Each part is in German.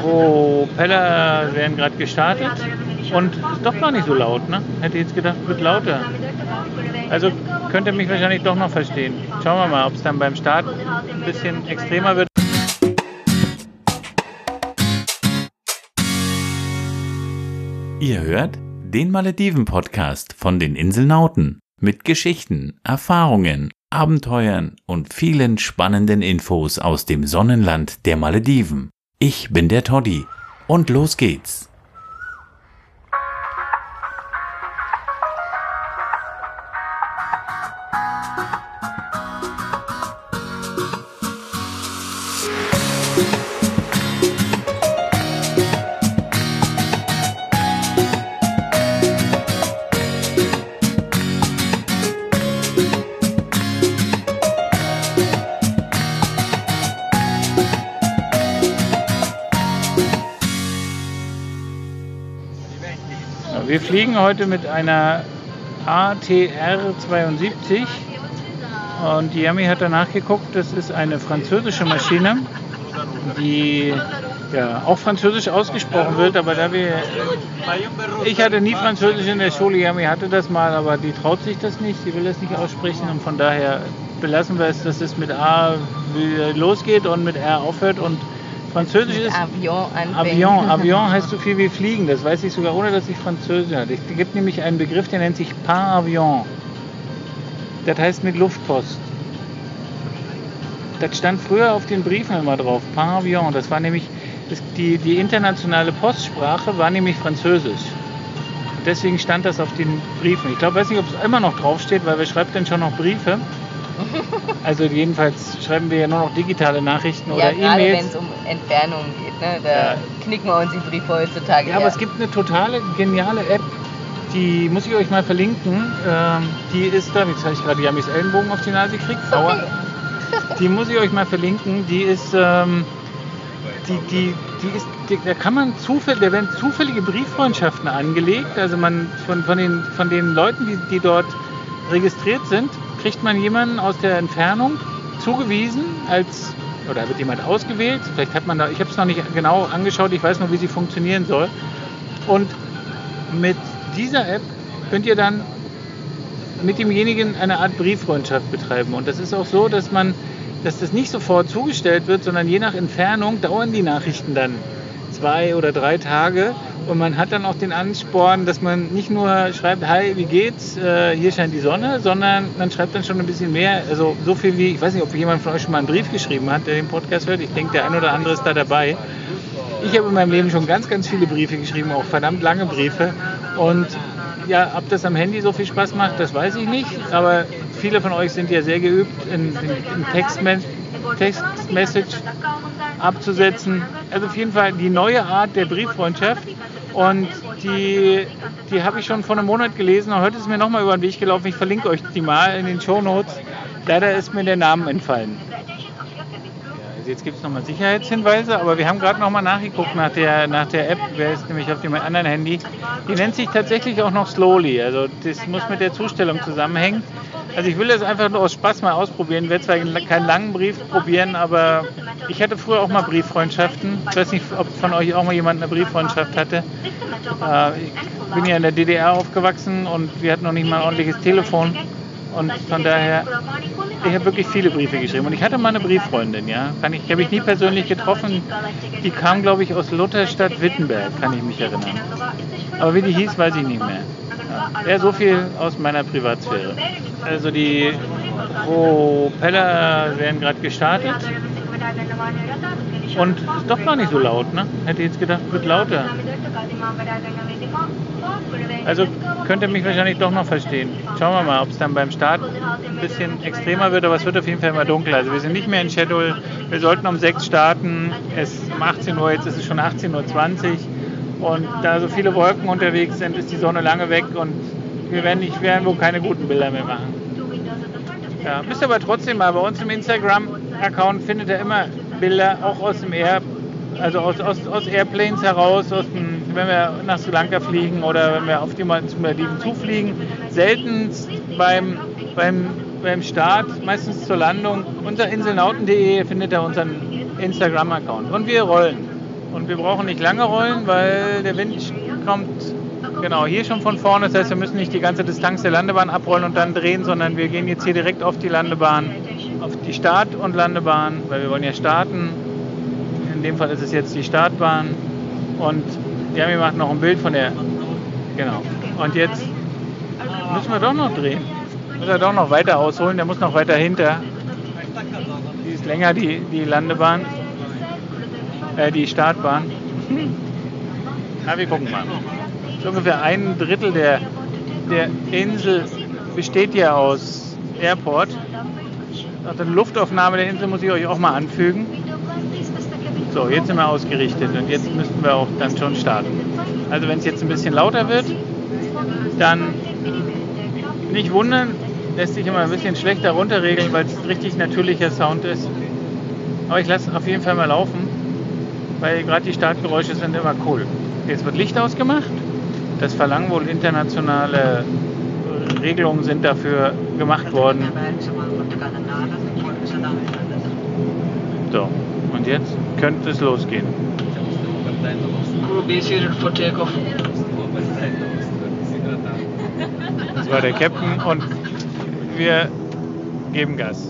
Propeller werden gerade gestartet und ist doch gar nicht so laut, ne? Hätte jetzt gedacht, wird lauter. Also könnt ihr mich wahrscheinlich doch noch verstehen. Schauen wir mal, ob es dann beim Start ein bisschen extremer wird. Ihr hört den Malediven-Podcast von den Inselnauten mit Geschichten, Erfahrungen, Abenteuern und vielen spannenden Infos aus dem Sonnenland der Malediven. Ich bin der Toddy und los geht's. Fliegen heute mit einer ATR 72 und Yami hat danach geguckt, das ist eine französische Maschine, die ja, auch französisch ausgesprochen wird, aber da wir, ich hatte nie Französisch in der Schule, Yami hatte das mal, aber die traut sich das nicht, sie will das nicht aussprechen und von daher belassen wir es, dass es mit A losgeht und mit R aufhört und Französisch ist Avion anfängt. Avion. Avion heißt so viel wie fliegen. Das weiß ich sogar, ohne dass ich Französisch hatte. Es gibt nämlich einen Begriff, der nennt sich Par-Avion. Das heißt mit Luftpost. Das stand früher auf den Briefen immer drauf. Par-Avion. Das war nämlich, das, die, die internationale Postsprache war nämlich Französisch. Deswegen stand das auf den Briefen. Ich glaube, weiß nicht, ob es immer noch draufsteht, weil wer schreibt denn schon noch Briefe? Also jedenfalls schreiben wir ja nur noch digitale Nachrichten Ja, oder gerade wenn E-Mails. es um Entfernungen geht, ne? da Ja. knicken wir uns die Briefe heutzutage. Ja, aber es gibt eine totale geniale App, die muss ich euch mal verlinken. Ähm, die ist da, jetzt habe ich gerade Jamis Ellenbogen auf die Nase gekriegt. Aua. Die muss ich euch mal verlinken. Die ist, ähm, die, die, die ist, die, da kann man zufällig, da werden zufällige Brieffreundschaften angelegt. Also man von, von, den, von den Leuten, die, die dort registriert sind, kriegt man jemanden aus der Entfernung zugewiesen als oder wird jemand ausgewählt. Vielleicht hat man da, ich habe es noch nicht genau angeschaut, ich weiß nur, wie sie funktionieren soll. Und mit dieser App könnt ihr dann mit demjenigen eine Art Brieffreundschaft betreiben. Und das ist auch so, dass man, dass das nicht sofort zugestellt wird, sondern je nach Entfernung dauern die Nachrichten dann zwei oder drei Tage. Und man hat dann auch den Ansporn, dass man nicht nur schreibt, hi, wie geht's, äh, hier scheint die Sonne, sondern man schreibt dann schon ein bisschen mehr. Also so viel wie, ich weiß nicht, ob jemand von euch schon mal einen Brief geschrieben hat, der den Podcast hört. Ich denke, der ein oder andere ist da dabei. Ich habe in meinem Leben schon ganz, ganz viele Briefe geschrieben, auch verdammt lange Briefe. Und ja, ob das am Handy so viel Spaß macht, das weiß ich nicht. Aber viele von euch sind ja sehr geübt, in, in, in Textme- Textmessage abzusetzen. Also auf jeden Fall die neue Art der Brieffreundschaft. Und die, die habe ich schon vor einem Monat gelesen. Und heute ist mir nochmal über den Weg gelaufen. Ich verlinke euch die mal in den Show Notes. Leider ist mir der Name entfallen. Also jetzt gibt es nochmal Sicherheitshinweise, aber wir haben gerade nochmal nachgeguckt nach der, nach der App, wer ist nämlich auf dem anderen Handy. Die nennt sich tatsächlich auch noch Slowly. Also das muss mit der Zustellung zusammenhängen. Also ich will das einfach nur aus Spaß mal ausprobieren. Ich werde zwar keinen langen Brief probieren, aber ich hatte früher auch mal Brieffreundschaften. Ich weiß nicht, ob von euch auch mal jemand eine Brieffreundschaft hatte. Äh, ich bin ja in der DDR aufgewachsen und wir hatten noch nicht mal ein ordentliches Telefon. Und von daher, ich habe wirklich viele Briefe geschrieben. Und ich hatte mal eine Brieffreundin, ja. Kann ich, habe ich nie persönlich getroffen. Die kam, glaube ich, aus Lutherstadt Wittenberg, kann ich mich erinnern. Aber wie die hieß, weiß ich nicht mehr. Ja, so viel aus meiner Privatsphäre. Also die Propeller werden gerade gestartet. Und ist doch gar nicht so laut, ne? Hätte jetzt gedacht, wird lauter. Also könnt ihr mich wahrscheinlich doch noch verstehen. Schauen wir mal, ob es dann beim Start ein bisschen extremer wird, aber es wird auf jeden Fall immer dunkler. Also wir sind nicht mehr in Schedule. Wir sollten um 6 starten. Es ist um 18 Uhr, jetzt ist es schon 18.20 Uhr. Und da so viele Wolken unterwegs sind, ist die Sonne lange weg und wir werden, nicht, werden wohl keine guten Bilder mehr machen. Ja, müsst aber trotzdem mal bei uns im Instagram-Account findet ihr immer Bilder, auch aus dem Air, also aus, aus, aus Airplanes heraus, aus dem, wenn wir nach Sri Lanka fliegen oder wenn wir auf die Malediven zufliegen. Selten beim, beim, beim Start, meistens zur Landung. Unter inselnauten.de findet ihr unseren Instagram-Account. Und wir rollen. Und wir brauchen nicht lange rollen, weil der Wind kommt genau hier schon von vorne. Das heißt, wir müssen nicht die ganze Distanz der Landebahn abrollen und dann drehen, sondern wir gehen jetzt hier direkt auf die Landebahn, auf die Start- und Landebahn, weil wir wollen ja starten. In dem Fall ist es jetzt die Startbahn. Und haben gemacht noch ein Bild von der. Genau. Und jetzt müssen wir doch noch drehen. Muss er doch noch weiter ausholen, der muss noch weiter hinter. Die ist länger, die, die Landebahn. Äh, die Startbahn. Ja, wir gucken mal. So ungefähr ein Drittel der, der Insel besteht ja aus Airport. Die Luftaufnahme der Insel muss ich euch auch mal anfügen. So, jetzt sind wir ausgerichtet und jetzt müssten wir auch dann schon starten. Also wenn es jetzt ein bisschen lauter wird, dann nicht wundern, lässt sich immer ein bisschen schlechter runterregeln, weil es richtig natürlicher Sound ist. Aber ich lasse auf jeden Fall mal laufen, weil gerade die Startgeräusche sind immer cool. Jetzt wird Licht ausgemacht. Das verlangen wohl internationale Regelungen sind dafür gemacht worden. So, und jetzt könnte es losgehen. Das war der Captain und wir geben Gas.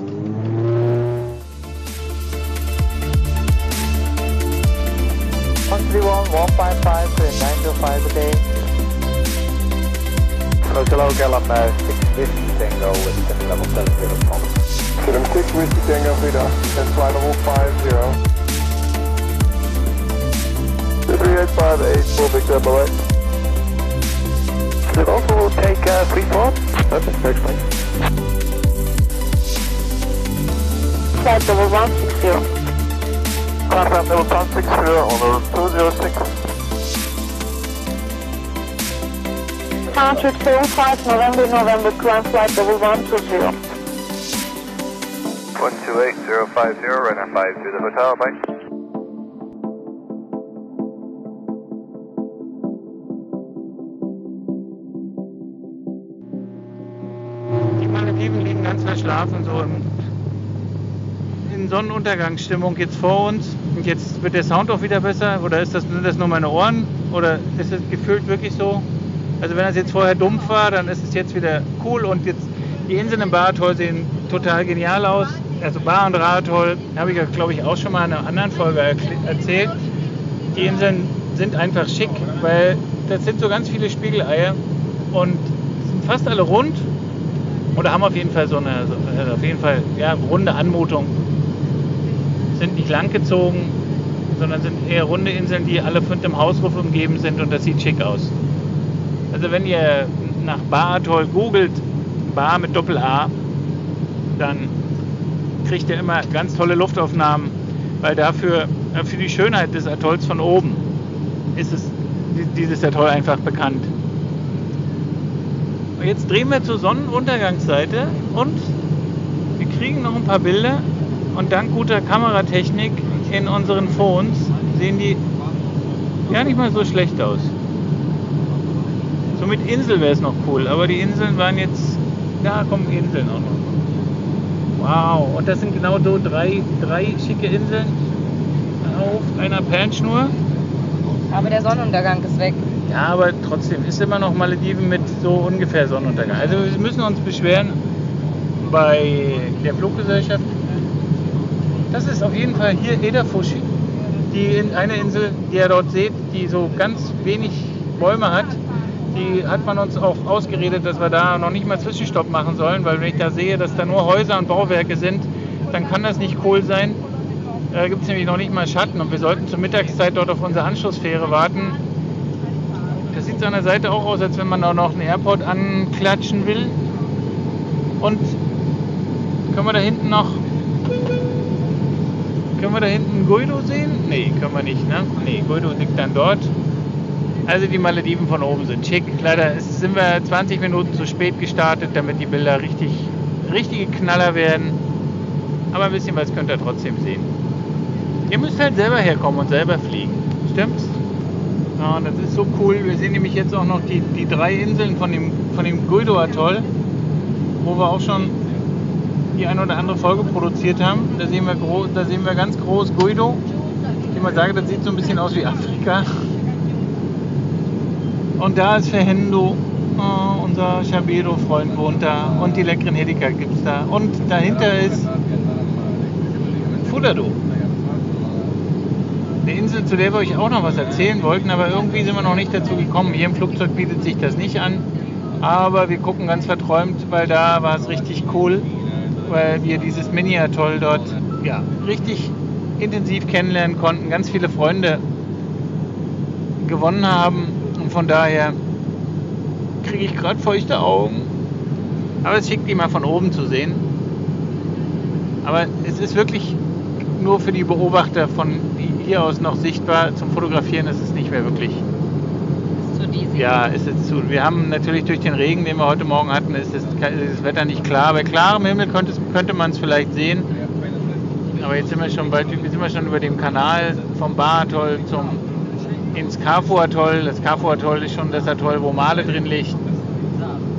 131, 1.5, 925 today. Hotel Gallop now, 6 tango with 10 level 70 pump. Freedom 6 whiskey tango, Vida, and flight level 50. 3858 for Victor Bullet. It also will take uh, 3 4. Okay, next plane. Flight level 160. Contact level 160 on route 206. Contract November, November, climb flight level 120. 128050, runner 5 to the hotel, bye. verschlafen, so in Sonnenuntergangsstimmung jetzt vor uns. Und jetzt wird der Sound auch wieder besser. Oder ist das, sind das nur meine Ohren? Oder ist es gefühlt wirklich so? Also wenn das jetzt vorher dumpf war, dann ist es jetzt wieder cool. Und jetzt die Inseln im Baratoll sehen total genial aus. Also Bar und Ratatoll habe ich ja, glaube ich, auch schon mal in einer anderen Folge erzählt. Die Inseln sind einfach schick, weil das sind so ganz viele Spiegeleier und sind fast alle rund oder haben auf jeden Fall so eine, so, also auf jeden Fall, ja, runde Anmutung. Sind nicht langgezogen, sondern sind eher runde Inseln, die alle von dem Hausruf umgeben sind und das sieht schick aus. Also wenn ihr nach Bar Atoll googelt, Bar mit Doppel A, dann kriegt ihr immer ganz tolle Luftaufnahmen, weil dafür, äh, für die Schönheit des Atolls von oben ist es dieses Atoll einfach bekannt. Und jetzt drehen wir zur Sonnenuntergangsseite und wir kriegen noch ein paar Bilder und dank guter Kameratechnik in unseren Phones sehen die gar nicht mal so schlecht aus. So mit Insel wäre es noch cool, aber die Inseln waren jetzt, da kommen Inseln auch noch. Wow, und das sind genau so drei, drei schicke Inseln auf einer Perlenschnur. Aber der Sonnenuntergang ist weg. Ja, aber trotzdem ist immer noch Malediven mit so ungefähr Sonnenuntergang. Also wir müssen uns beschweren bei der Fluggesellschaft. Das ist auf jeden Fall hier Edafushi, die in eine Insel, die ihr dort seht, die so ganz wenig Bäume hat. Die hat man uns auch ausgeredet, dass wir da noch nicht mal Zwischenstopp machen sollen, weil wenn ich da sehe, dass da nur Häuser und Bauwerke sind, dann kann das nicht cool sein. Da gibt es nämlich noch nicht mal Schatten und wir sollten zur Mittagszeit dort auf unsere Anschlussfähre warten. Das sieht so an der Seite auch aus, als wenn man da noch einen Airport anklatschen will. Und können wir da hinten noch. Können wir da hinten Guido sehen? Nee, können wir nicht, ne? Nee, Guido liegt dann dort. Also die Malediven von oben sind schick. Leider sind wir 20 Minuten zu spät gestartet, damit die Bilder richtig, richtige Knaller werden. Aber ein bisschen was könnt ihr trotzdem sehen. Ihr müsst halt selber herkommen und selber fliegen. Stimmt's? Ja, das ist so cool. Wir sehen nämlich jetzt auch noch die, die drei Inseln von dem, von dem Guido-Atoll, wo wir auch schon die ein oder andere Folge produziert haben. Da sehen wir, da sehen wir ganz groß Guido. immer sage, das sieht so ein bisschen aus wie Afrika. Und da ist Verhendo, äh, unser Schabedo-Freund wohnt da. Und die leckeren Hedeka gibt es da. Und dahinter ist Fulado. Eine Insel, zu der wir euch auch noch was erzählen wollten, aber irgendwie sind wir noch nicht dazu gekommen. Hier im Flugzeug bietet sich das nicht an. Aber wir gucken ganz verträumt, weil da war es richtig cool, weil wir dieses Mini-Atoll dort ja, richtig intensiv kennenlernen konnten, ganz viele Freunde gewonnen haben und von daher kriege ich gerade feuchte Augen. Aber es schickt die mal von oben zu sehen. Aber es ist wirklich nur für die Beobachter von hier aus noch sichtbar. Zum Fotografieren ist es nicht mehr wirklich. Zu diesig. Ja, ist es zu. Wir haben natürlich durch den Regen, den wir heute Morgen hatten, ist das, ist das Wetter nicht klar. Bei klarem Himmel könnte, könnte man es vielleicht sehen. Aber jetzt sind wir schon bald, jetzt sind wir schon über dem Kanal vom Bar-Atoll zum ins Carrefour-Atoll. Das Carrefour-Atoll ist schon das Atoll, wo Male drin liegt.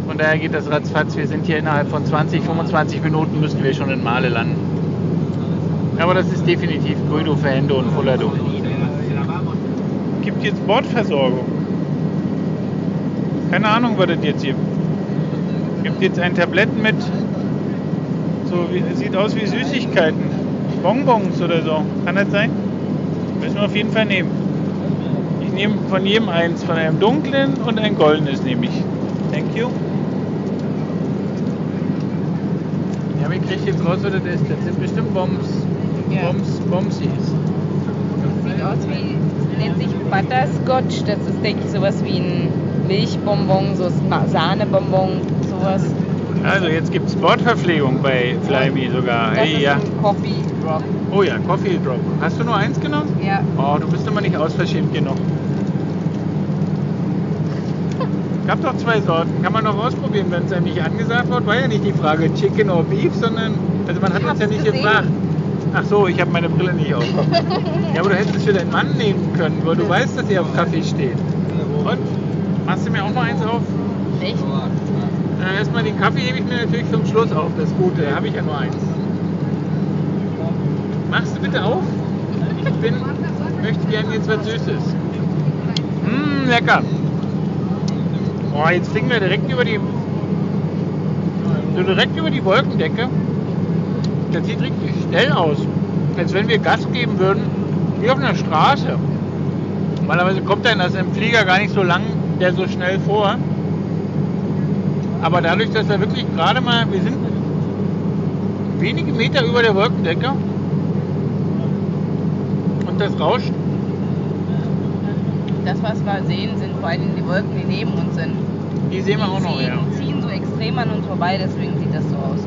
Von daher geht das ratzfatz. Wir sind hier innerhalb von 20, 25 Minuten müssten wir schon in Male landen. Aber das ist definitiv Guido, Verhendo und Fullerdo. Gibt jetzt Bordversorgung. Keine Ahnung, was das jetzt gibt. Gibt jetzt ein Tablett mit, so wie, es sieht aus wie Süßigkeiten. Bonbons oder so. Kann das sein? Müssen wir auf jeden Fall nehmen. Ich nehme von jedem eins, von einem dunklen und ein goldenes nehme ich. Thank you. Ja, wie kriege ich jetzt raus, was das ist? Das sind bestimmt Bombs. Ja. Bombs, Bombsies. Sieht aus wie, nennt sich Butterscotch. Das ist, denke ich, sowas wie ein Milchbonbon, so Sahnebonbon, sowas. Also jetzt gibt es Bordverpflegung bei Flyme sogar. Das Hey, ist ja. ein Coffee Drop. Oh ja, Coffee Drop. Hast du nur eins genommen? Ja. Oh, du bist immer nicht ausverschämt genug. Gab doch zwei Sorten. Kann man noch ausprobieren, wenn es einem nicht angesagt wird. War ja nicht die Frage Chicken or Beef, sondern also man hat uns ja nicht gesehen. gefragt. Ach so, ich habe meine Brille nicht auf. ja, aber du hättest es für deinen Mann nehmen können, weil du weißt, dass er auf Kaffee steht. Und? Machst du mir auch noch eins auf? Echt? Äh, erstmal den Kaffee hebe ich mir natürlich zum Schluss auf. Das Gute, da habe ich ja nur eins. Machst du bitte auf? Ich bin, möchte gerne jetzt was Süßes. Mmm, lecker. Boah, jetzt fliegen wir direkt über die, so direkt über die Wolkendecke. Das sieht richtig schnell aus. Als wenn wir Gas geben würden, wie auf einer Straße. Normalerweise kommt einem das im Flieger gar nicht so lang, der so schnell vor. Aber dadurch, dass er wirklich gerade mal, wir sind wenige Meter über der Wolkendecke und das rauscht, Das, was wir sehen, sind vor allem die Wolken, die neben uns sind. die sehen wir auch noch. ziehen, Ja. ziehen so extrem an uns vorbei, deswegen sieht das so aus.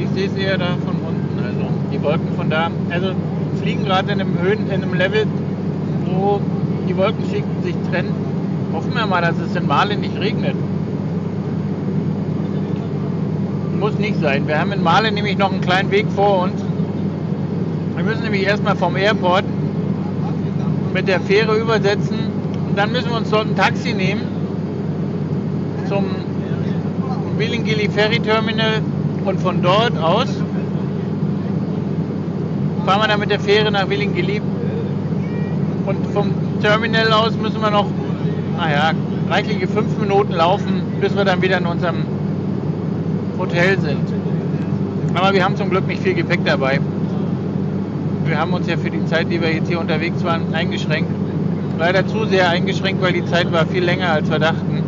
Ich sehe es eher da von unten, also die Wolken von da, also fliegen gerade in einem Höhen, in einem Level, wo die Wolkenschichten sich trennen. Hoffen wir mal, dass es in Male nicht regnet. Muss nicht sein. Wir haben in Male nämlich noch einen kleinen Weg vor uns. Wir müssen nämlich erstmal vom Airport mit der Fähre übersetzen und dann müssen wir uns dort ein Taxi nehmen zum Willingili Ferry Terminal und von dort aus fahren wir dann mit der Fähre nach Willingili und vom Terminal aus müssen wir noch, naja, reichliche fünf Minuten laufen, bis wir dann wieder in unserem Hotel sind. Aber wir haben zum Glück nicht viel Gepäck dabei. Wir haben uns ja für die Zeit, die wir jetzt hier unterwegs waren, eingeschränkt. Leider zu sehr eingeschränkt, weil die Zeit war viel länger, als wir dachten.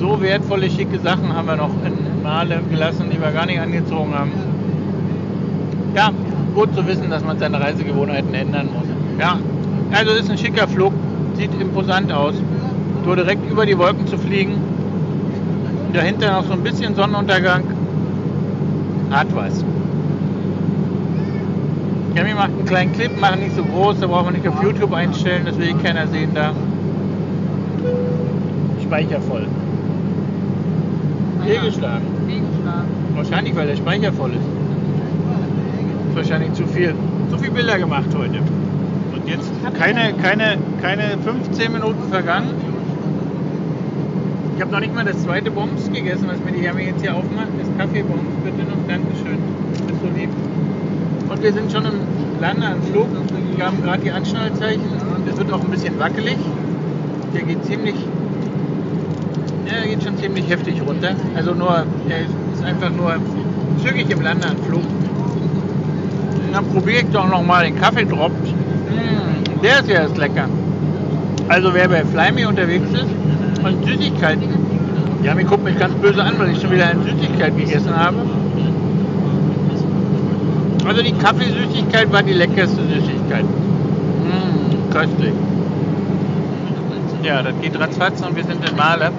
So wertvolle, schicke Sachen haben wir noch in Male gelassen, die wir gar nicht angezogen haben. Ja, gut zu wissen, dass man seine Reisegewohnheiten ändern muss. Ja, also ist ein schicker Flug, sieht imposant aus. Nur direkt über die Wolken zu fliegen, dahinter noch so ein bisschen Sonnenuntergang, hat was. Gami macht einen kleinen Clip, macht nicht so groß, da braucht man nicht auf YouTube einstellen, das will keiner sehen da. Speicher voll. Fehlgeschlagen. Fehlgeschlagen. Wahrscheinlich, weil der Speicher voll ist. Ist wahrscheinlich zu viel. Zu viel Bilder gemacht heute. Und jetzt keine, keine, keine 15 Minuten vergangen. Ich habe noch nicht mal das zweite Bombs gegessen, was mir die Herme jetzt hier aufmacht. Das Kaffeebombs, bitte noch. Dankeschön. Bist so lieb. Und wir sind schon im Landeanflug. Wir haben gerade die Anschnallzeichen und es wird auch ein bisschen wackelig. Der geht ziemlich, der geht schon ziemlich heftig runter. Also nur, er ist einfach nur zügig im Landeanflug. Dann probiere ich doch nochmal den Kaffeedrop. Mm, der ist ja erst lecker. Also wer bei Flyme unterwegs ist und Süßigkeiten, ja, mir guckt mich ganz böse an, weil ich schon wieder eine Süßigkeit gegessen habe. Also die Kaffeesüßigkeit war die leckerste Süßigkeit. Mmh, köstlich. Ja, das geht ratzfatz und wir sind in Male.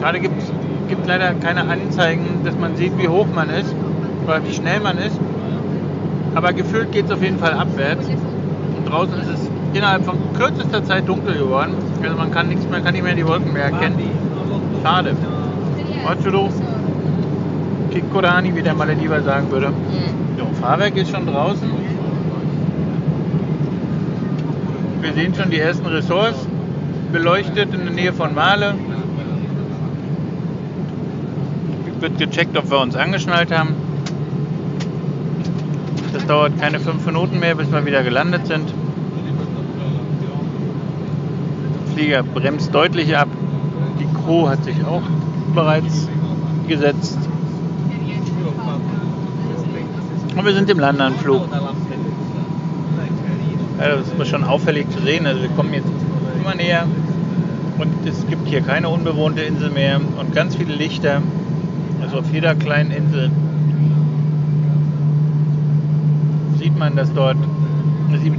Schade gibt gibt leider keine Anzeigen, dass man sieht, wie hoch man ist oder wie schnell man ist. Aber gefühlt geht es auf jeden Fall abwärts. Und draußen ist es innerhalb von kürzester Zeit dunkel geworden. Also man kann nichts mehr, kann nicht mehr die Wolken mehr erkennen. Schade. Otsuru Kikorani, wie der Malediver sagen würde. So, Fahrwerk ist schon draußen. Wir sehen schon die ersten Ressorts beleuchtet in der Nähe von Male. Wird gecheckt, ob wir uns angeschnallt haben. Das dauert keine fünf Minuten mehr, bis wir wieder gelandet sind. Der Flieger bremst deutlich ab. Die Crew hat sich auch bereits gesetzt. Und wir sind im Landeanflug. Ja, das ist schon auffällig zu sehen. Also wir kommen jetzt immer näher und es gibt hier keine unbewohnte Insel mehr und ganz viele Lichter. Also auf jeder kleinen Insel sieht man, dass dort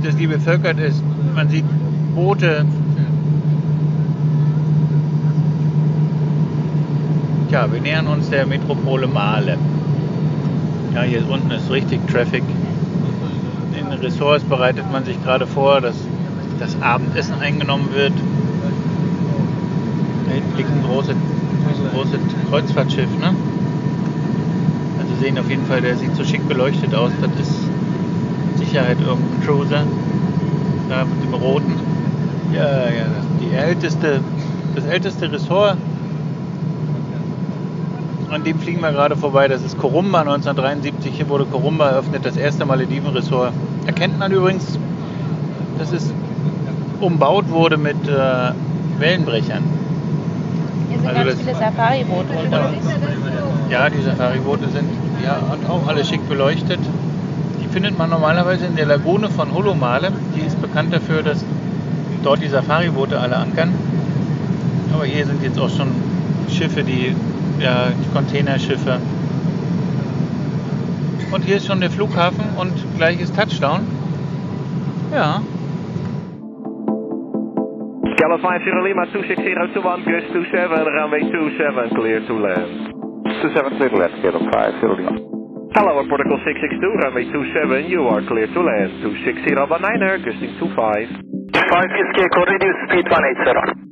dass die bevölkert ist. Man sieht Boote. Tja, wir nähern uns der Metropole Male. Ja, hier unten ist richtig Traffic. In den Ressorts bereitet man sich gerade vor, dass das Abendessen eingenommen wird. Da hinten liegt ein großes, großes Kreuzfahrtschiff, ne? Also sehen auf jeden Fall, der sieht so schick beleuchtet aus. Das ist Sicherheit irgendein Cruiser. Da mit dem roten. Ja, ja, die älteste, das älteste Ressort an dem fliegen wir gerade vorbei. Das ist Korumba 1973. Hier wurde Korumba eröffnet, das erste Malediven-Ressort. Erkennt man übrigens, dass es umbaut wurde mit äh, Wellenbrechern. Hier sind Also ganz das- viele Safari-Boote unterwegs. Ja, die Safari-Boote sind ja und auch alle schick beleuchtet. Die findet man normalerweise in der Lagune von Holomale. Die ist bekannt dafür, dass dort die Safari-Boote alle ankern. Aber hier sind jetzt auch schon Schiffe, die ja, die Containerschiffe. Und hier ist schon der Flughafen und gleich ist Touchdown. Ja, Scala 50 Lima 26021, Gus 27, runway 27, clear to land. 27 clear to land, Scala 50 Lima. Hello, Protocol 662, runway 27, you are clear to land. 260 Alpha 9er, gusting 25. 5 SK, code reduce speed 180.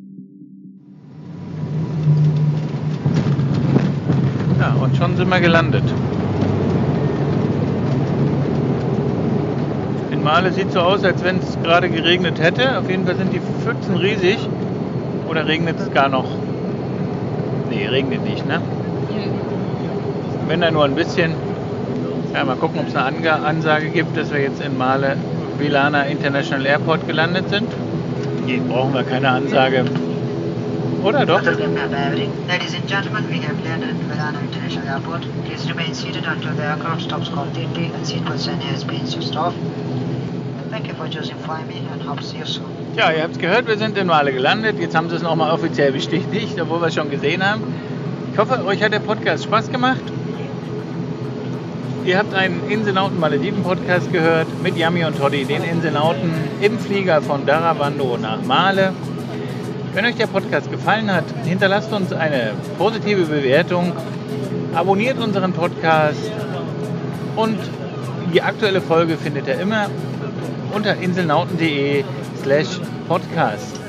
ja, und schon sind wir gelandet. In Male sieht so aus, als wenn es gerade geregnet hätte. Auf jeden Fall sind die Pfützen riesig. Oder regnet es gar noch? Nee, regnet nicht, ne? Wenn dann nur ein bisschen. Ja, mal gucken, ob es eine Ansage gibt, dass wir jetzt in Male Vilana International Airport gelandet sind. Hier brauchen wir keine Ansage. Oder doch? Ladies and gentlemen, we have landed at Milano International Airport. Please remain seated until the aircraft stops completely and seatbelt sign has been switched off. Thank you for choosing Flyme and hope to see you soon. Ja, ihr habt es gehört, wir sind in Male gelandet. Jetzt haben sie es nochmal offiziell bestätigt, obwohl wir es schon gesehen haben. Ich hoffe, euch hat der Podcast Spaß gemacht. Ihr habt einen Inselnauten Malediven Podcast gehört mit Yami und Toddy, den Inselnauten im Flieger von Daravando nach Male. Wenn euch der Podcast gefallen hat, hinterlasst uns eine positive Bewertung, abonniert unseren Podcast und die aktuelle Folge findet ihr immer unter inselnauten.de slash podcast.